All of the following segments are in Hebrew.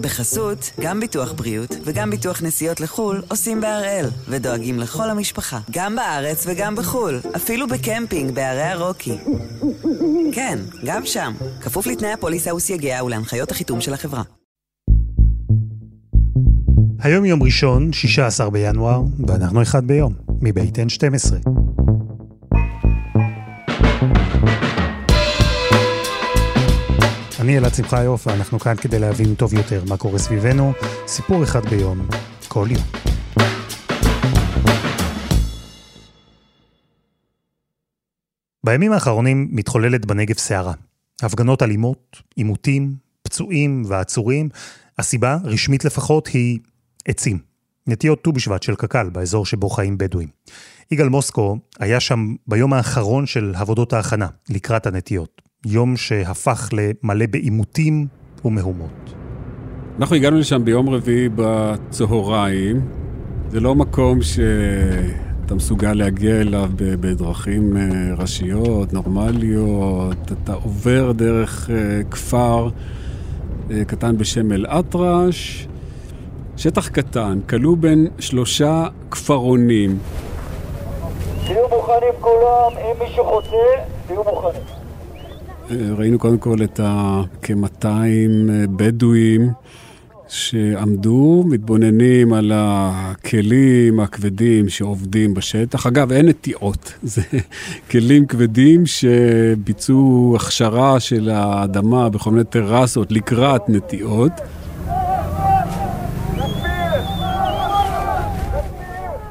בחסות, גם ביטוח בריאות וגם ביטוח נסיעות לחו"ל עושים בהראל, ודואגים לכל המשפחה, גם בארץ וגם בחו"ל, אפילו בקמפינג בערי הרוקי. כן, גם שם, כפוף לתנאי הפוליסה וסייגיה ולהנחיות החיתום של החברה. היום יום ראשון, 16 בינואר, ואנחנו אחד ביום, מבית N12. אני אלעד שמחיוף, ואנחנו כאן כדי להבין טוב יותר מה קורה סביבנו, סיפור אחד ביום, כל יום. בימים האחרונים מתחוללת בנגב סערה. הפגנות אלימות, עימותים, פצועים ועצורים. הסיבה, רשמית לפחות, היא עצים. נטיות ט"ו בשבט של קק"ל, באזור שבו חיים בדואים. יגאל מוסקו היה שם ביום האחרון של עבודות ההכנה, לקראת הנטיות. יום שהפך למלא בעימותים ומהומות. אנחנו הגענו לשם ביום רביעי בצהריים. זה לא מקום שאתה מסוגל להגיע אליו בדרכים אה, ראשיות, נורמליות. אתה עובר דרך אה, כפר אה, קטן בשם אל-אטרש, שטח קטן, כלוא בין שלושה כפרונים. תהיו מוכנים כולם, אם מישהו חוצה, תהיו מוכנים. ראינו קודם כל את הכ-200 בדואים שעמדו, מתבוננים על הכלים הכבדים שעובדים בשטח. אגב, אין נטיעות, זה כלים כבדים שביצעו הכשרה של האדמה בכל מיני טרסות לקראת נטיעות.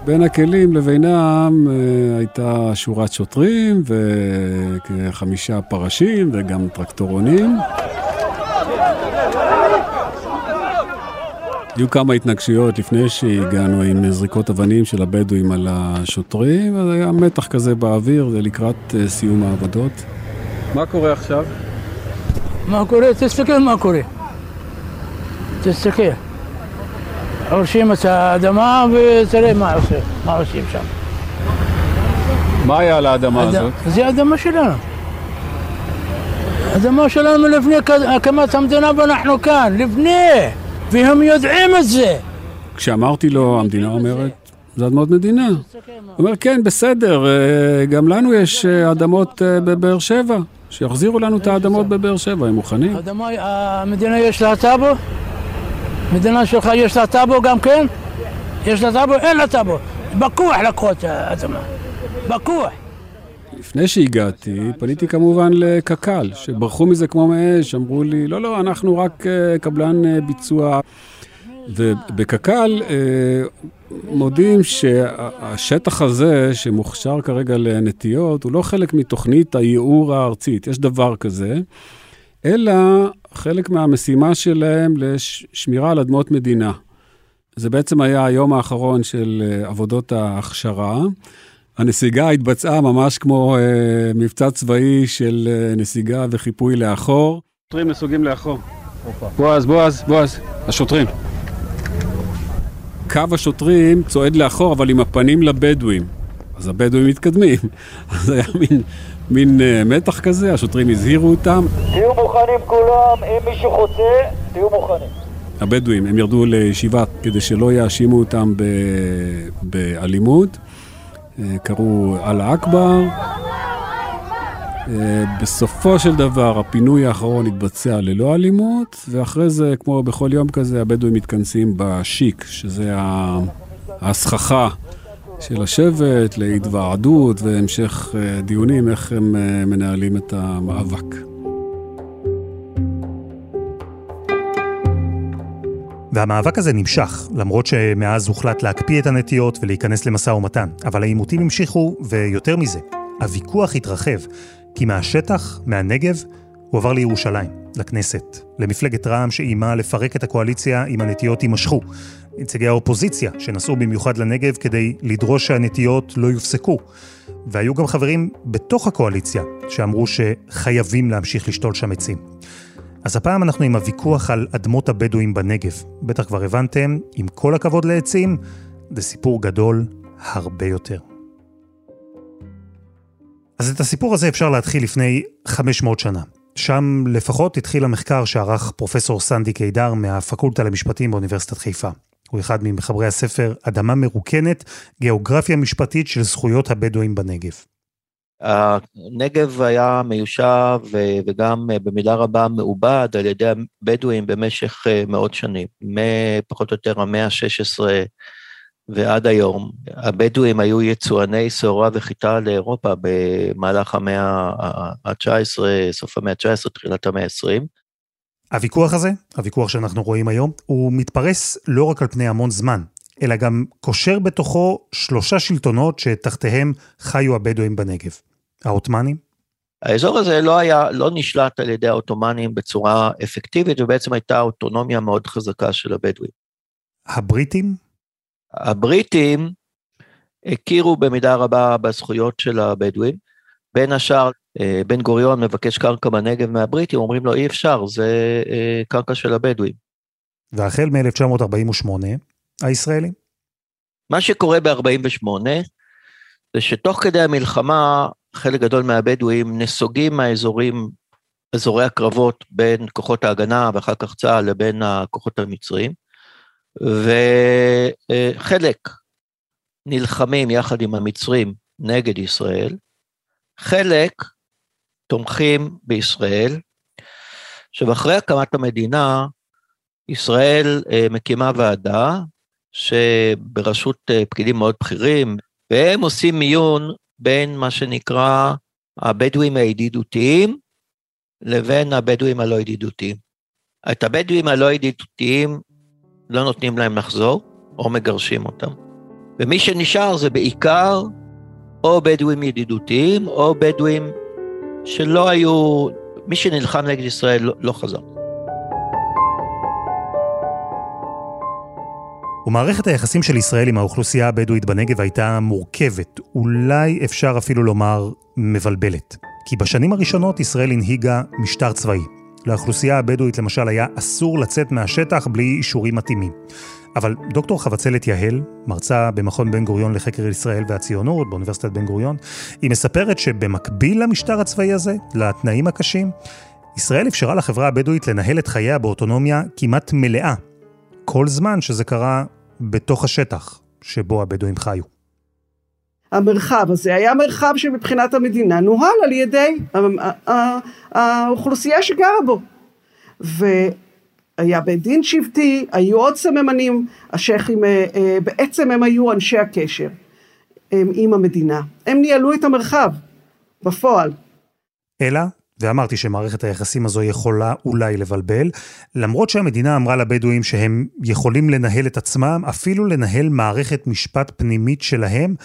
בין הכלים לבינם אה, הייתה שורת שוטרים וכחמישה פרשים וגם טרקטורונים. היו כמה התנגשויות לפני שהגענו עם זריקות אבנים של הבדואים על השוטרים, אז היה מתח כזה באוויר, זה לקראת אה, סיום העבודות. מה קורה עכשיו? מה קורה? תסתכל מה קורה. תסתכל. חורשים את האדמה ותראה מה, עושה, מה עושים שם. מה היה על האדמה אד... הזאת? זה אדמה שלנו. אדמה שלנו לפני הקמת המדינה ואנחנו כאן, לפני, והם יודעים את זה. כשאמרתי לו, המדינה אומרת, זה אדמות מדינה. הוא אומר, כן, בסדר, אה, גם לנו יש אה, אדמות אה, בבאר שבע, שיחזירו לנו את האדמות בבאר שבע, הם מוכנים? אדמה, המדינה יש לה טאבו? מדינה שלך יש לה טאבו גם כן? יש לה טאבו? אין לה טאבו. בכוח לקחו את האדמה. בכוח. לפני שהגעתי, פניתי כמובן לקק"ל, שברחו מזה כמו מאש, אמרו לי, לא, לא, אנחנו רק קבלן ביצוע. ובקק"ל מודים שהשטח הזה, שמוכשר כרגע לנטיות, הוא לא חלק מתוכנית הייעור הארצית, יש דבר כזה, אלא חלק מהמשימה שלהם לשמירה על אדמות מדינה. זה בעצם היה היום האחרון של עבודות ההכשרה. הנסיגה התבצעה ממש כמו אה, מבצע צבאי של אה, נסיגה וחיפוי לאחור. שוטרים נסוגים לאחור. בועז, בועז, בועז, השוטרים. קו השוטרים צועד לאחור, אבל עם הפנים לבדואים. אז הבדואים מתקדמים. אז היה מין, מין uh, מתח כזה, השוטרים הזהירו אותם. תהיו מוכנים כולם, אם מישהו חוצה, תהיו מוכנים. הבדואים, הם ירדו לישיבה כדי שלא יאשימו אותם ב, באלימות. Uh, קראו אללה אכבר. Uh, בסופו של דבר, הפינוי האחרון התבצע ללא אלימות, ואחרי זה, כמו בכל יום כזה, הבדואים מתכנסים בשיק, שזה הסככה. של השבט להתוועדות והמשך דיונים איך הם מנהלים את המאבק. והמאבק הזה נמשך, למרות שמאז הוחלט להקפיא את הנטיות ולהיכנס למשא ומתן. אבל העימותים המשיכו, ויותר מזה, הוויכוח התרחב, כי מהשטח, מהנגב, הוא עבר לירושלים, לכנסת, למפלגת רע"מ שאיימה לפרק את הקואליציה אם הנטיות יימשכו. נציגי האופוזיציה שנסעו במיוחד לנגב כדי לדרוש שהנטיות לא יופסקו. והיו גם חברים בתוך הקואליציה שאמרו שחייבים להמשיך לשתול שם עצים. אז הפעם אנחנו עם הוויכוח על אדמות הבדואים בנגב. בטח כבר הבנתם, עם כל הכבוד לעצים, זה סיפור גדול הרבה יותר. אז את הסיפור הזה אפשר להתחיל לפני 500 שנה. שם לפחות התחיל המחקר שערך פרופסור סנדי קידר מהפקולטה למשפטים באוניברסיטת חיפה. הוא אחד ממחברי הספר "אדמה מרוקנת, גיאוגרפיה משפטית של זכויות הבדואים בנגב". הנגב היה מיושב וגם במידה רבה מעובד על ידי הבדואים במשך מאות שנים, מפחות או יותר המאה ה-16 ועד היום. הבדואים היו יצואני שעורה וחיטה לאירופה במהלך המאה ה-19, סוף המאה ה-19, תחילת המאה ה-20. הוויכוח הזה, הוויכוח שאנחנו רואים היום, הוא מתפרס לא רק על פני המון זמן, אלא גם קושר בתוכו שלושה שלטונות שתחתיהם חיו הבדואים בנגב. העות'מאנים? האזור הזה לא היה, לא נשלט על ידי העות'מאנים בצורה אפקטיבית, ובעצם הייתה אוטונומיה מאוד חזקה של הבדואים. הבריטים? הבריטים הכירו במידה רבה בזכויות של הבדואים. בין השאר, בן גוריון מבקש קרקע בנגב מהבריטים, אומרים לו אי אפשר, זה אה, קרקע של הבדואים. והחל מ-1948, הישראלים? מה שקורה ב-48, זה שתוך כדי המלחמה, חלק גדול מהבדואים נסוגים מהאזורים, אזורי הקרבות בין כוחות ההגנה ואחר כך צה"ל לבין הכוחות המצריים, וחלק נלחמים יחד עם המצרים נגד ישראל, חלק תומכים בישראל. עכשיו, אחרי הקמת המדינה, ישראל אה, מקימה ועדה שבראשות אה, פקידים מאוד בכירים, והם עושים מיון בין מה שנקרא הבדואים הידידותיים לבין הבדואים הלא ידידותיים. את הבדואים הלא ידידותיים לא נותנים להם לחזור, או מגרשים אותם. ומי שנשאר זה בעיקר או בדואים ידידותיים, או בדואים שלא היו, מי שנלחם נגד ישראל לא, לא חזר. ומערכת היחסים של ישראל עם האוכלוסייה הבדואית בנגב הייתה מורכבת, אולי אפשר אפילו לומר מבלבלת. כי בשנים הראשונות ישראל הנהיגה משטר צבאי. לאוכלוסייה הבדואית למשל היה אסור לצאת מהשטח בלי אישורים מתאימים. אבל דוקטור חבצלת יהל, מרצה במכון בן גוריון לחקר ישראל והציונות באוניברסיטת בן גוריון, היא מספרת שבמקביל למשטר הצבאי הזה, לתנאים הקשים, ישראל אפשרה לחברה הבדואית לנהל את חייה באוטונומיה כמעט מלאה, כל זמן שזה קרה בתוך השטח שבו הבדואים חיו. המרחב הזה היה מרחב שמבחינת המדינה נוהל על ידי האוכלוסייה שגרה בו. והיה בית דין שבטי, היו עוד סממנים, השייחים אה, אה, בעצם הם היו אנשי הקשר עם המדינה. הם ניהלו את המרחב, בפועל. אלא, ואמרתי שמערכת היחסים הזו יכולה אולי לבלבל, למרות שהמדינה אמרה לבדואים שהם יכולים לנהל את עצמם, אפילו לנהל מערכת משפט פנימית שלהם,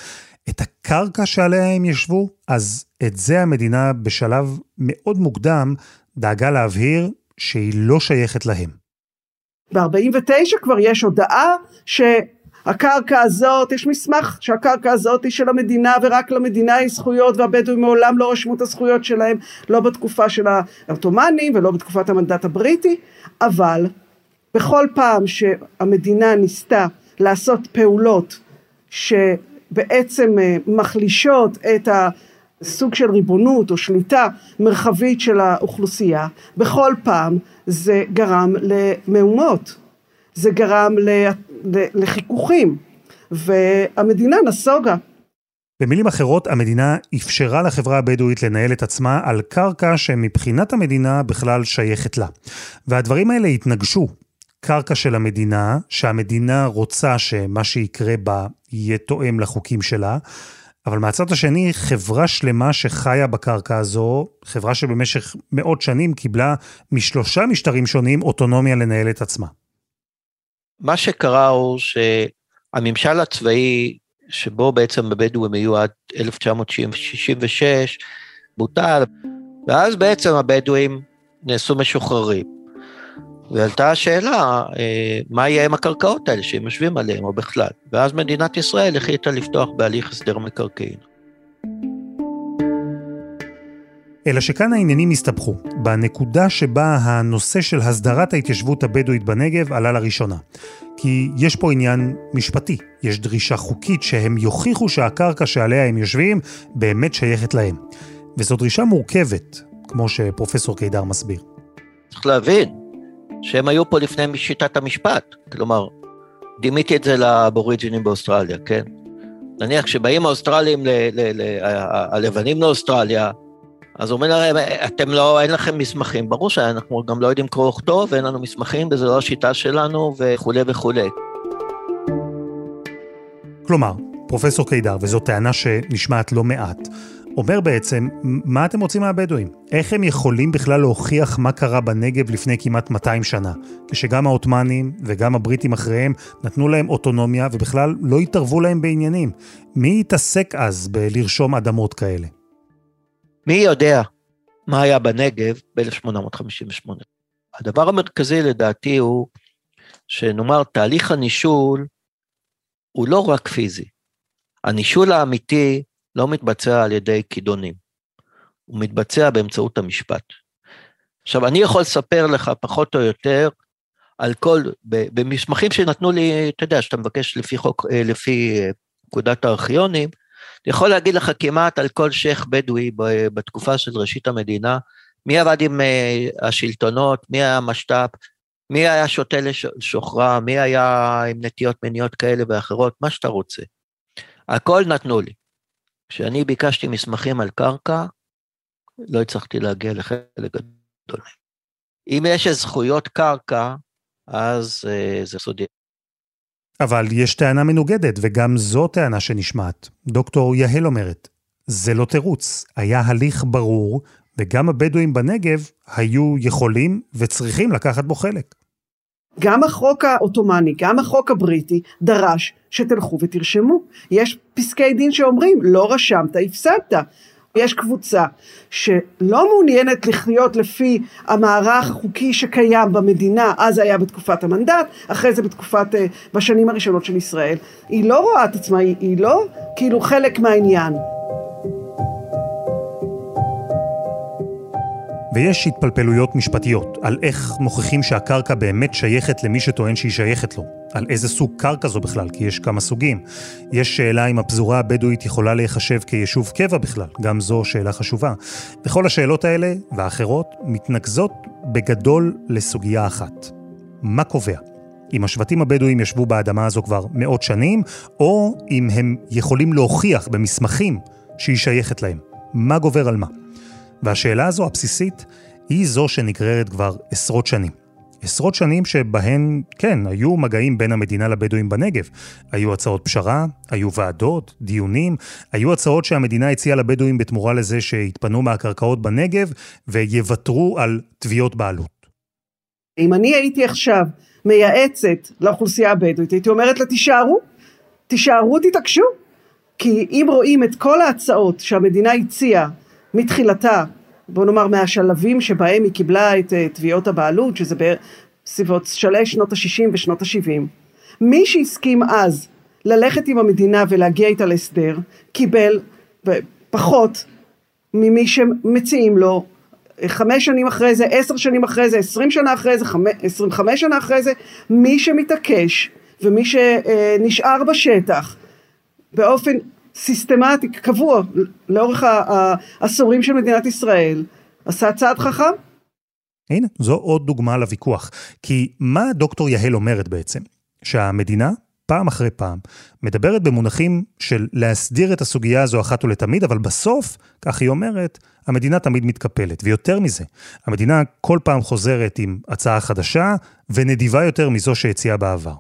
את הקרקע שעליה הם ישבו, אז את זה המדינה בשלב מאוד מוקדם דאגה להבהיר שהיא לא שייכת להם. ב-49 כבר יש הודעה שהקרקע הזאת, יש מסמך שהקרקע הזאת היא של המדינה ורק למדינה יש זכויות והבדואים מעולם לא רשמו את הזכויות שלהם, לא בתקופה של העות'מאנים ולא בתקופת המנדט הבריטי, אבל בכל פעם שהמדינה ניסתה לעשות פעולות ש... בעצם אה, מחלישות את הסוג של ריבונות או שליטה מרחבית של האוכלוסייה, בכל פעם זה גרם למהומות, זה גרם לחיכוכים, והמדינה נסוגה. במילים אחרות, המדינה אפשרה לחברה הבדואית לנהל את עצמה על קרקע שמבחינת המדינה בכלל שייכת לה. והדברים האלה התנגשו. קרקע של המדינה, שהמדינה רוצה שמה שיקרה בה יהיה תואם לחוקים שלה, אבל מהצד השני, חברה שלמה שחיה בקרקע הזו, חברה שבמשך מאות שנים קיבלה משלושה משטרים שונים אוטונומיה לנהל את עצמה. מה שקרה הוא שהממשל הצבאי, שבו בעצם הבדואים היו עד 1966, בוטל, ואז בעצם הבדואים נעשו משוחררים. ועלתה השאלה, אה, מה יהיה עם הקרקעות האלה שהם יושבים עליהן, או בכלל. ואז מדינת ישראל החליטה לפתוח בהליך הסדר מקרקעין. אלא שכאן העניינים הסתבכו, בנקודה שבה הנושא של הסדרת ההתיישבות הבדואית בנגב עלה לראשונה. כי יש פה עניין משפטי, יש דרישה חוקית שהם יוכיחו שהקרקע שעליה הם יושבים באמת שייכת להם. וזו דרישה מורכבת, כמו שפרופסור קידר מסביר. צריך להבין שהם היו פה לפני שיטת המשפט, כלומר, דימיתי את זה לאבוריג'ינים באוסטרליה, כן? נניח כשבאים האוסטרלים, הלבנים לאוסטרליה, אז אומרים להם, אתם לא, אין לכם מסמכים. ברור שאנחנו גם לא יודעים קרוא וכתוב, ואין לנו מסמכים, וזו לא השיטה שלנו, וכולי וכולי. כלומר, פרופסור קידר, וזו טענה שנשמעת לא מעט, אומר בעצם, מה אתם רוצים מהבדואים? איך הם יכולים בכלל להוכיח מה קרה בנגב לפני כמעט 200 שנה? כשגם העות'מאנים וגם הבריטים אחריהם נתנו להם אוטונומיה ובכלל לא התערבו להם בעניינים. מי התעסק אז בלרשום אדמות כאלה? מי יודע מה היה בנגב ב-1858? הדבר המרכזי לדעתי הוא שנאמר, תהליך הנישול הוא לא רק פיזי. הנישול האמיתי לא מתבצע על ידי כידונים, הוא מתבצע באמצעות המשפט. עכשיו, אני יכול לספר לך פחות או יותר על כל, במסמכים שנתנו לי, אתה יודע, שאתה מבקש לפי חוק, אה, לפי אה, פקודת הארכיונים, אני יכול להגיד לך כמעט על כל שייח' בדואי בתקופה של ראשית המדינה, מי עבד עם אה, השלטונות, מי היה משת"פ, מי היה שותה לשוחרה, מי היה עם נטיות מיניות כאלה ואחרות, מה שאתה רוצה. הכל נתנו לי. כשאני ביקשתי מסמכים על קרקע, לא הצלחתי להגיע לחלק גדול. אם יש זכויות קרקע, אז uh, זה סודי. אבל יש טענה מנוגדת, וגם זו טענה שנשמעת. דוקטור יהל אומרת, זה לא תירוץ, היה הליך ברור, וגם הבדואים בנגב היו יכולים וצריכים לקחת בו חלק. גם החוק העות'מאני, גם החוק הבריטי, דרש שתלכו ותרשמו. יש פסקי דין שאומרים, לא רשמת, הפסדת. יש קבוצה שלא מעוניינת לחיות לפי המערך החוקי שקיים במדינה, אז היה בתקופת המנדט, אחרי זה בתקופת, אה, בשנים הראשונות של ישראל. היא לא רואה את עצמה, היא, היא לא כאילו חלק מהעניין. ויש התפלפלויות משפטיות על איך מוכיחים שהקרקע באמת שייכת למי שטוען שהיא שייכת לו. על איזה סוג קרקע זו בכלל, כי יש כמה סוגים. יש שאלה אם הפזורה הבדואית יכולה להיחשב כיישוב קבע בכלל, גם זו שאלה חשובה. וכל השאלות האלה, והאחרות, מתנקזות בגדול לסוגיה אחת. מה קובע? אם השבטים הבדואים ישבו באדמה הזו כבר מאות שנים, או אם הם יכולים להוכיח במסמכים שהיא שייכת להם. מה גובר על מה? והשאלה הזו הבסיסית היא זו שנגררת כבר עשרות שנים. עשרות שנים שבהן, כן, היו מגעים בין המדינה לבדואים בנגב. היו הצעות פשרה, היו ועדות, דיונים, היו הצעות שהמדינה הציעה לבדואים בתמורה לזה שיתפנו מהקרקעות בנגב ויוותרו על תביעות בעלות. אם אני הייתי עכשיו מייעצת לאוכלוסייה הבדואית, הייתי אומרת לה תישארו, תישארו, תתעקשו. כי אם רואים את כל ההצעות שהמדינה הציעה מתחילתה, בוא נאמר מהשלבים שבהם היא קיבלה את uh, תביעות הבעלות, שזה בסביבות שלהי שנות ה-60 ושנות ה-70, מי שהסכים אז ללכת עם המדינה ולהגיע איתה להסדר, קיבל פחות ממי שמציעים לו חמש שנים אחרי זה, עשר שנים אחרי זה, עשרים שנה אחרי זה, עשרים וחמש שנה אחרי זה, מי שמתעקש ומי שנשאר בשטח באופן סיסטמטי, קבוע, לאורך העשורים של מדינת ישראל, עשה צעד חכם. הנה, זו עוד דוגמה לוויכוח. כי מה דוקטור יהל אומרת בעצם? שהמדינה, פעם אחרי פעם, מדברת במונחים של להסדיר את הסוגיה הזו אחת ולתמיד, אבל בסוף, כך היא אומרת, המדינה תמיד מתקפלת. ויותר מזה, המדינה כל פעם חוזרת עם הצעה חדשה ונדיבה יותר מזו שהציעה בעבר.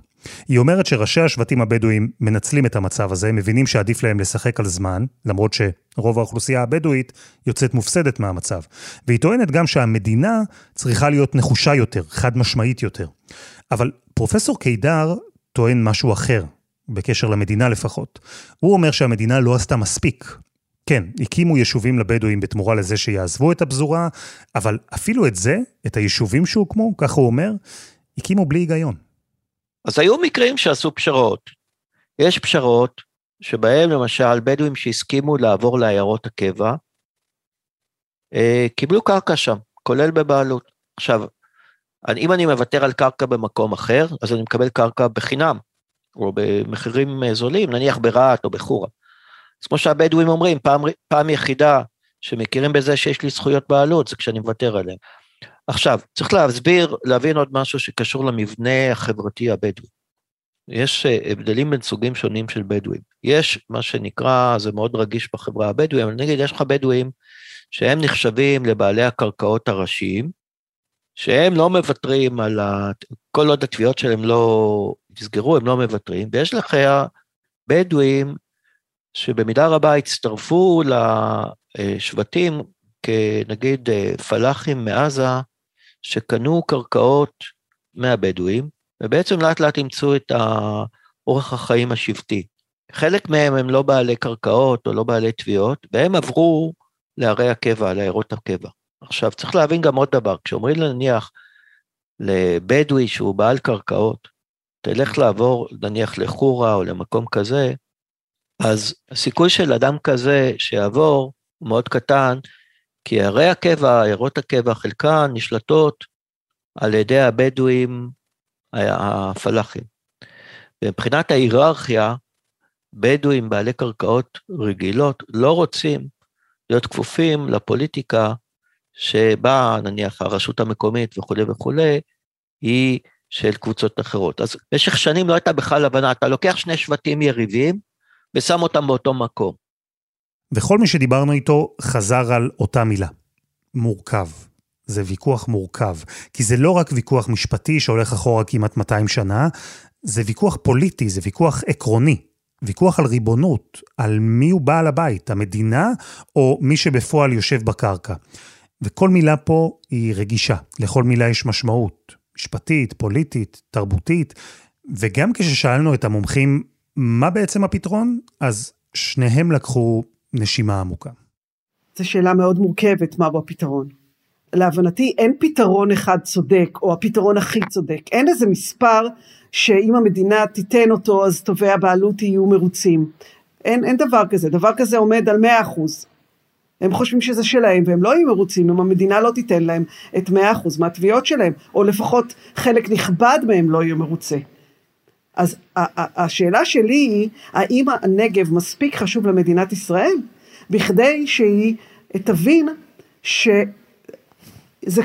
היא אומרת שראשי השבטים הבדואים מנצלים את המצב הזה, מבינים שעדיף להם לשחק על זמן, למרות שרוב האוכלוסייה הבדואית יוצאת מופסדת מהמצב. והיא טוענת גם שהמדינה צריכה להיות נחושה יותר, חד משמעית יותר. אבל פרופסור קידר טוען משהו אחר, בקשר למדינה לפחות. הוא אומר שהמדינה לא עשתה מספיק. כן, הקימו יישובים לבדואים בתמורה לזה שיעזבו את הפזורה, אבל אפילו את זה, את היישובים שהוקמו, ככה הוא אומר, הקימו בלי היגיון. אז היו מקרים שעשו פשרות. יש פשרות שבהם למשל בדואים שהסכימו לעבור לעיירות הקבע, אה, קיבלו קרקע שם, כולל בבעלות. עכשיו, אם אני מוותר על קרקע במקום אחר, אז אני מקבל קרקע בחינם, או במחירים אה, זולים, נניח ברהט או בחורה. אז כמו שהבדואים אומרים, פעם, פעם יחידה שמכירים בזה שיש לי זכויות בעלות, זה כשאני מוותר עליהן. עכשיו, צריך להסביר, להבין עוד משהו שקשור למבנה החברתי הבדואי. יש אה, הבדלים בין סוגים שונים של בדואים. יש מה שנקרא, זה מאוד רגיש בחברה הבדואית, אבל נגיד יש לך בדואים שהם נחשבים לבעלי הקרקעות הראשיים, שהם לא מוותרים על ה... כל עוד התביעות שלהם לא נסגרו, הם לא מוותרים, ויש לך בדואים שבמידה רבה הצטרפו לשבטים, כנגיד אה, פלאחים מעזה, שקנו קרקעות מהבדואים, ובעצם לאט לאט אימצו את אורח החיים השבטי. חלק מהם הם לא בעלי קרקעות או לא בעלי תביעות, והם עברו לערי הקבע, לעיירות הקבע. עכשיו, צריך להבין גם עוד דבר, כשאומרים נניח לבדואי שהוא בעל קרקעות, תלך לעבור נניח לחורה או למקום כזה, אז הסיכוי של אדם כזה שיעבור הוא מאוד קטן, כי ערי הקבע, עיירות הקבע, חלקן נשלטות על ידי הבדואים הפלאחים. ומבחינת ההיררכיה, בדואים בעלי קרקעות רגילות לא רוצים להיות כפופים לפוליטיקה שבה נניח הרשות המקומית וכולי וכולי, היא של קבוצות אחרות. אז במשך שנים לא הייתה בכלל הבנה, אתה לוקח שני שבטים יריבים ושם אותם באותו מקום. וכל מי שדיברנו איתו חזר על אותה מילה, מורכב. זה ויכוח מורכב, כי זה לא רק ויכוח משפטי שהולך אחורה כמעט 200 שנה, זה ויכוח פוליטי, זה ויכוח עקרוני. ויכוח על ריבונות, על מי הוא בעל הבית, המדינה או מי שבפועל יושב בקרקע. וכל מילה פה היא רגישה, לכל מילה יש משמעות, משפטית, פוליטית, תרבותית, וגם כששאלנו את המומחים מה בעצם הפתרון, אז שניהם לקחו נשימה עמוקה. זו שאלה מאוד מורכבת, מהו הפתרון. להבנתי אין פתרון אחד צודק, או הפתרון הכי צודק. אין איזה מספר שאם המדינה תיתן אותו, אז תובעי הבעלות יהיו מרוצים. אין, אין דבר כזה, דבר כזה עומד על 100 אחוז. הם חושבים שזה שלהם והם לא יהיו מרוצים אם המדינה לא תיתן להם את 100% מהתביעות שלהם, או לפחות חלק נכבד מהם לא יהיו מרוצה. אז השאלה שלי היא, האם הנגב מספיק חשוב למדינת ישראל, בכדי שהיא תבין שזה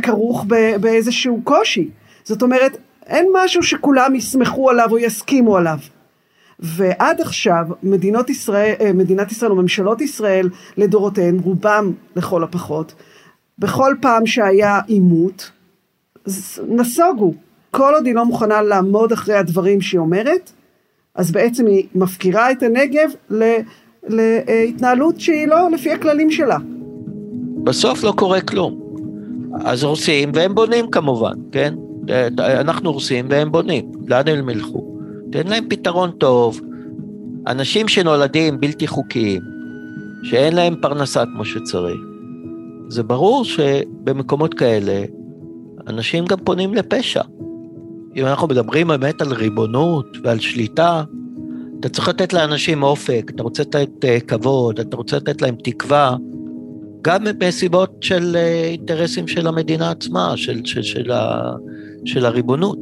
כרוך באיזשהו קושי. זאת אומרת, אין משהו שכולם יסמכו עליו או יסכימו עליו. ועד עכשיו מדינות ישראל, אה, מדינת ישראל או ממשלות ישראל לדורותיהן, רובם לכל הפחות, בכל פעם שהיה עימות, נסוגו. כל עוד היא לא מוכנה לעמוד אחרי הדברים שהיא אומרת, אז בעצם היא מפקירה את הנגב להתנהלות שהיא לא לפי הכללים שלה. בסוף לא קורה כלום. אז הורסים והם בונים כמובן, כן? אנחנו הורסים והם בונים, לאן הם ילכו? תן להם פתרון טוב. אנשים שנולדים בלתי חוקיים, שאין להם פרנסה כמו שצריך, זה ברור שבמקומות כאלה אנשים גם פונים לפשע. אם אנחנו מדברים באמת על ריבונות ועל שליטה, אתה צריך לתת לאנשים אופק, אתה רוצה לתת אה, כבוד, אתה רוצה לתת להם תקווה, גם מסיבות של אה, אינטרסים של המדינה עצמה, של, של, של, ה, של הריבונות.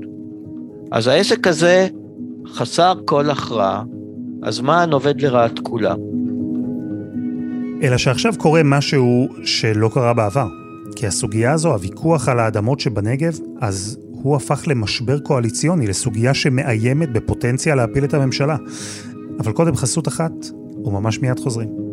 אז העסק הזה חסר כל הכרעה, הזמן עובד לרעת כולם. אלא שעכשיו קורה משהו שלא קרה בעבר. כי הסוגיה הזו, הוויכוח על האדמות שבנגב, אז הוא הפך למשבר קואליציוני, לסוגיה שמאיימת בפוטנציה להפיל את הממשלה. אבל קודם חסות אחת, וממש מיד חוזרים.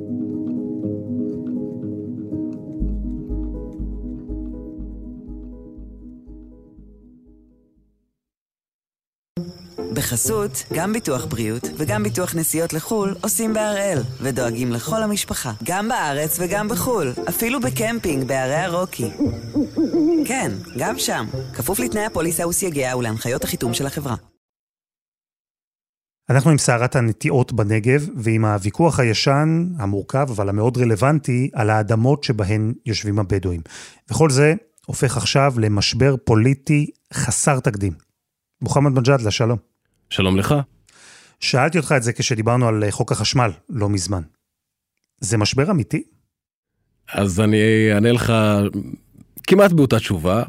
בחסות, גם ביטוח בריאות וגם ביטוח נסיעות לחו"ל עושים בהראל, ודואגים לכל המשפחה, גם בארץ וגם בחו"ל, אפילו בקמפינג בערי הרוקי. כן, גם שם, כפוף לתנאי הפוליסה וסייגיה ולהנחיות החיתום של החברה. אנחנו עם סערת הנטיעות בנגב, ועם הוויכוח הישן, המורכב, אבל המאוד רלוונטי, על האדמות שבהן יושבים הבדואים. וכל זה הופך עכשיו למשבר פוליטי חסר תקדים. מוחמד מג'אדלה, שלום. שלום לך. שאלתי אותך את זה כשדיברנו על חוק החשמל לא מזמן. זה משבר אמיתי? אז אני אענה לך כמעט באותה תשובה.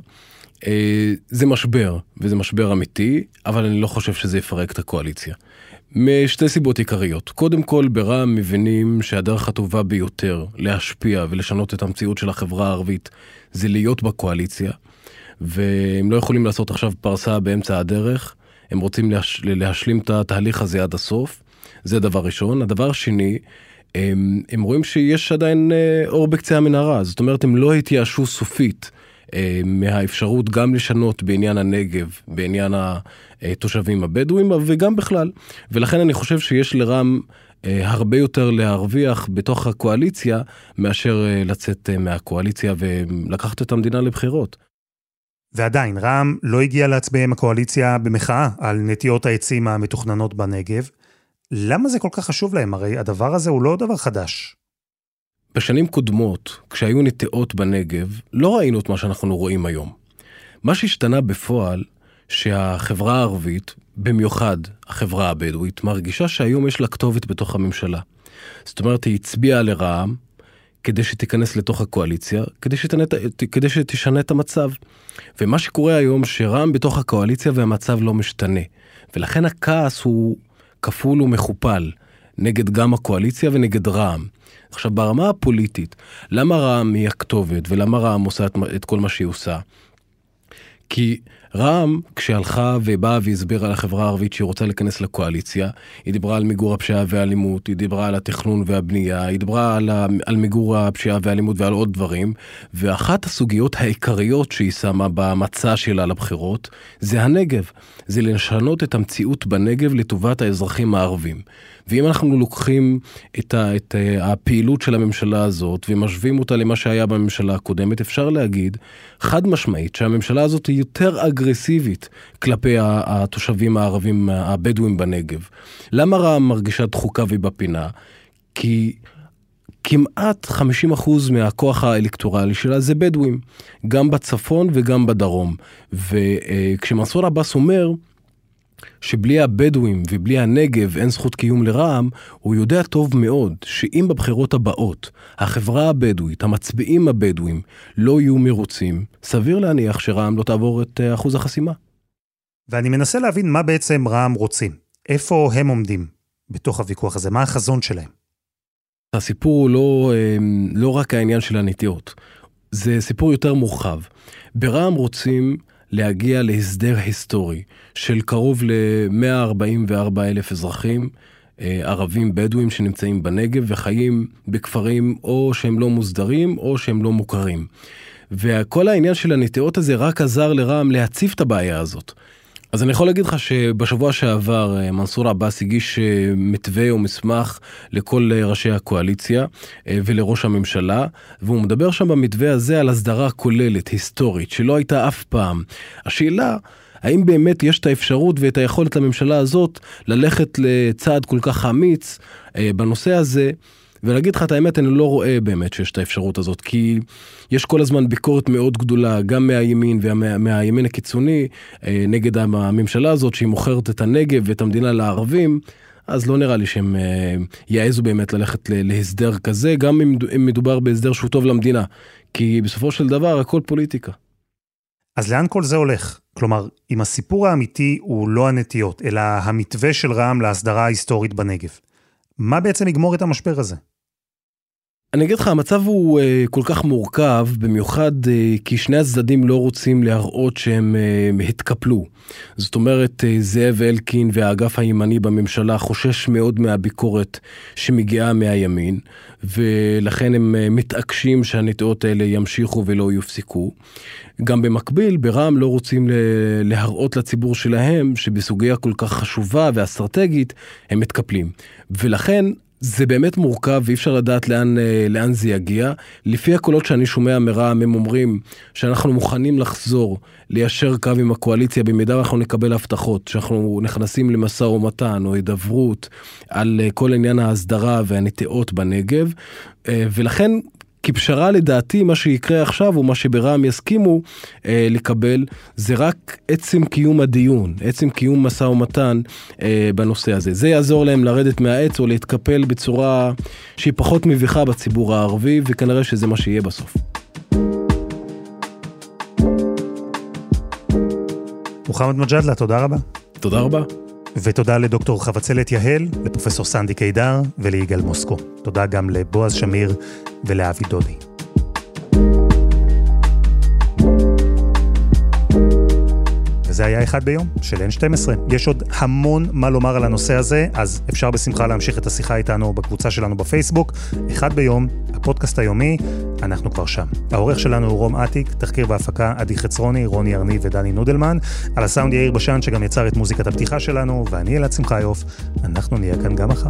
אה, זה משבר, וזה משבר אמיתי, אבל אני לא חושב שזה יפרק את הקואליציה. משתי סיבות עיקריות. קודם כל, ברע"מ מבינים שהדרך הטובה ביותר להשפיע ולשנות את המציאות של החברה הערבית זה להיות בקואליציה, והם לא יכולים לעשות עכשיו פרסה באמצע הדרך, הם רוצים להש... להשלים את התהליך הזה עד הסוף, זה דבר ראשון. הדבר השני, הם, הם רואים שיש עדיין אה, אור בקצה המנהרה, זאת אומרת, הם לא התייאשו סופית. אה, מהאפשרות גם לשנות בעניין הנגב, בעניין התושבים הבדואים וגם בכלל. ולכן אני חושב שיש לרם אה, הרבה יותר להרוויח בתוך הקואליציה מאשר לצאת מהקואליציה ולקחת את המדינה לבחירות. ועדיין, רע"מ לא הגיע להצביע עם הקואליציה במחאה על נטיות העצים המתוכננות בנגב. למה זה כל כך חשוב להם? הרי הדבר הזה הוא לא דבר חדש. בשנים קודמות, כשהיו נטיעות בנגב, לא ראינו את מה שאנחנו רואים היום. מה שהשתנה בפועל, שהחברה הערבית, במיוחד החברה הבדואית, מרגישה שהיום יש לה כתובת בתוך הממשלה. זאת אומרת, היא הצביעה לרע"מ כדי שתיכנס לתוך הקואליציה, כדי, שתנה, כדי שתשנה את המצב. ומה שקורה היום, שרע"מ בתוך הקואליציה והמצב לא משתנה. ולכן הכעס הוא כפול ומכופל, נגד גם הקואליציה ונגד רע"מ. עכשיו, ברמה הפוליטית, למה רע"מ היא הכתובת ולמה רע"מ עושה את כל מה שהיא עושה? כי רע"מ, כשהלכה ובאה והסבירה לחברה הערבית שהיא רוצה להיכנס לקואליציה, היא דיברה על מיגור הפשיעה והאלימות, היא דיברה על התכנון והבנייה, היא דיברה על, על מיגור הפשיעה והאלימות ועל עוד דברים, ואחת הסוגיות העיקריות שהיא שמה במצע שלה לבחירות, זה הנגב. זה לשנות את המציאות בנגב לטובת האזרחים הערבים. ואם אנחנו לוקחים את, ה, את הפעילות של הממשלה הזאת ומשווים אותה למה שהיה בממשלה הקודמת, אפשר להגיד חד משמעית שהממשלה הזאת היא יותר אגרסיבית כלפי התושבים הערבים הבדואים בנגב. למה רע"מ מרגישה דחוקה והיא בפינה? כי כמעט 50% מהכוח האלקטורלי שלה זה בדואים, גם בצפון וגם בדרום. וכשמנסור עבאס אומר שבלי הבדואים ובלי הנגב אין זכות קיום לרע"מ, הוא יודע טוב מאוד שאם בבחירות הבאות החברה הבדואית, המצביעים הבדואים, לא יהיו מרוצים, סביר להניח שרע"מ לא תעבור את אה, אחוז החסימה. ואני מנסה להבין מה בעצם רע"מ רוצים. איפה הם עומדים בתוך הוויכוח הזה? מה החזון שלהם? הסיפור הוא לא, אה, לא רק העניין של הנטיעות, זה סיפור יותר מורחב. ברע"מ רוצים להגיע להסדר היסטורי של קרוב ל-144 אלף אזרחים אה, ערבים בדואים שנמצאים בנגב וחיים בכפרים או שהם לא מוסדרים או שהם לא מוכרים. וכל העניין של הנטיעות הזה רק עזר לרע"מ להציף את הבעיה הזאת. אז אני יכול להגיד לך שבשבוע שעבר אה, מנסור עבאס הגיש אה, מתווה או מסמך לכל אה, ראשי הקואליציה ולראש הממשלה, והוא מדבר שם במתווה הזה על הסדרה כוללת, היסטורית, שלא הייתה אף פעם. השאלה... האם באמת יש את האפשרות ואת היכולת לממשלה הזאת ללכת לצעד כל כך אמיץ בנושא הזה ולהגיד לך את האמת, אני לא רואה באמת שיש את האפשרות הזאת, כי יש כל הזמן ביקורת מאוד גדולה, גם מהימין ומהימין ומה, הקיצוני, אה, נגד הממשלה הזאת, שהיא מוכרת את הנגב ואת המדינה לערבים. אז לא נראה לי שהם אה, יעזו באמת ללכת להסדר כזה, גם אם מדובר בהסדר שהוא טוב למדינה. כי בסופו של דבר הכל פוליטיקה. אז לאן כל זה הולך? כלומר, אם הסיפור האמיתי הוא לא הנטיות, אלא המתווה של רע"מ להסדרה ההיסטורית בנגב, מה בעצם יגמור את המשבר הזה? אני אגיד לך, המצב הוא uh, כל כך מורכב, במיוחד uh, כי שני הצדדים לא רוצים להראות שהם uh, התקפלו. זאת אומרת, uh, זאב אלקין והאגף הימני בממשלה חושש מאוד מהביקורת שמגיעה מהימין, ולכן הם uh, מתעקשים שהנטיעות האלה ימשיכו ולא יופסקו. גם במקביל, ברע"מ לא רוצים להראות לציבור שלהם שבסוגיה כל כך חשובה ואסטרטגית הם מתקפלים. ולכן זה באמת מורכב ואי אפשר לדעת לאן, אה, לאן זה יגיע. לפי הקולות שאני שומע מרע"מ הם אומרים שאנחנו מוכנים לחזור, ליישר קו עם הקואליציה במידה ואנחנו נקבל הבטחות, שאנחנו נכנסים למשא ומתן או הידברות על אה, כל עניין ההסדרה והנטיעות בנגב. אה, ולכן כפשרה לדעתי מה שיקרה עכשיו, או מה שברע"מ יסכימו אה, לקבל, זה רק עצם קיום הדיון, עצם קיום משא ומתן אה, בנושא הזה. זה יעזור להם לרדת מהעץ או להתקפל בצורה שהיא פחות מביכה בציבור הערבי, וכנראה שזה מה שיהיה בסוף. מוחמד מג'אדלה, תודה רבה. תודה רבה. ותודה לדוקטור חבצלת יהל, לפרופסור סנדי קידר וליגאל מוסקו. תודה גם לבועז שמיר ולאבי דודי. וזה היה אחד ביום של N12. יש עוד המון מה לומר על הנושא הזה, אז אפשר בשמחה להמשיך את השיחה איתנו בקבוצה שלנו בפייסבוק. אחד ביום, הפודקאסט היומי, אנחנו כבר שם. העורך שלנו הוא רום אטיק, תחקיר והפקה עדי חצרוני, רוני ארני ודני נודלמן. על הסאונד יאיר בשן שגם יצר את מוזיקת הפתיחה שלנו, ואני אלעד שמחיוף, אנחנו נהיה כאן גם מחר.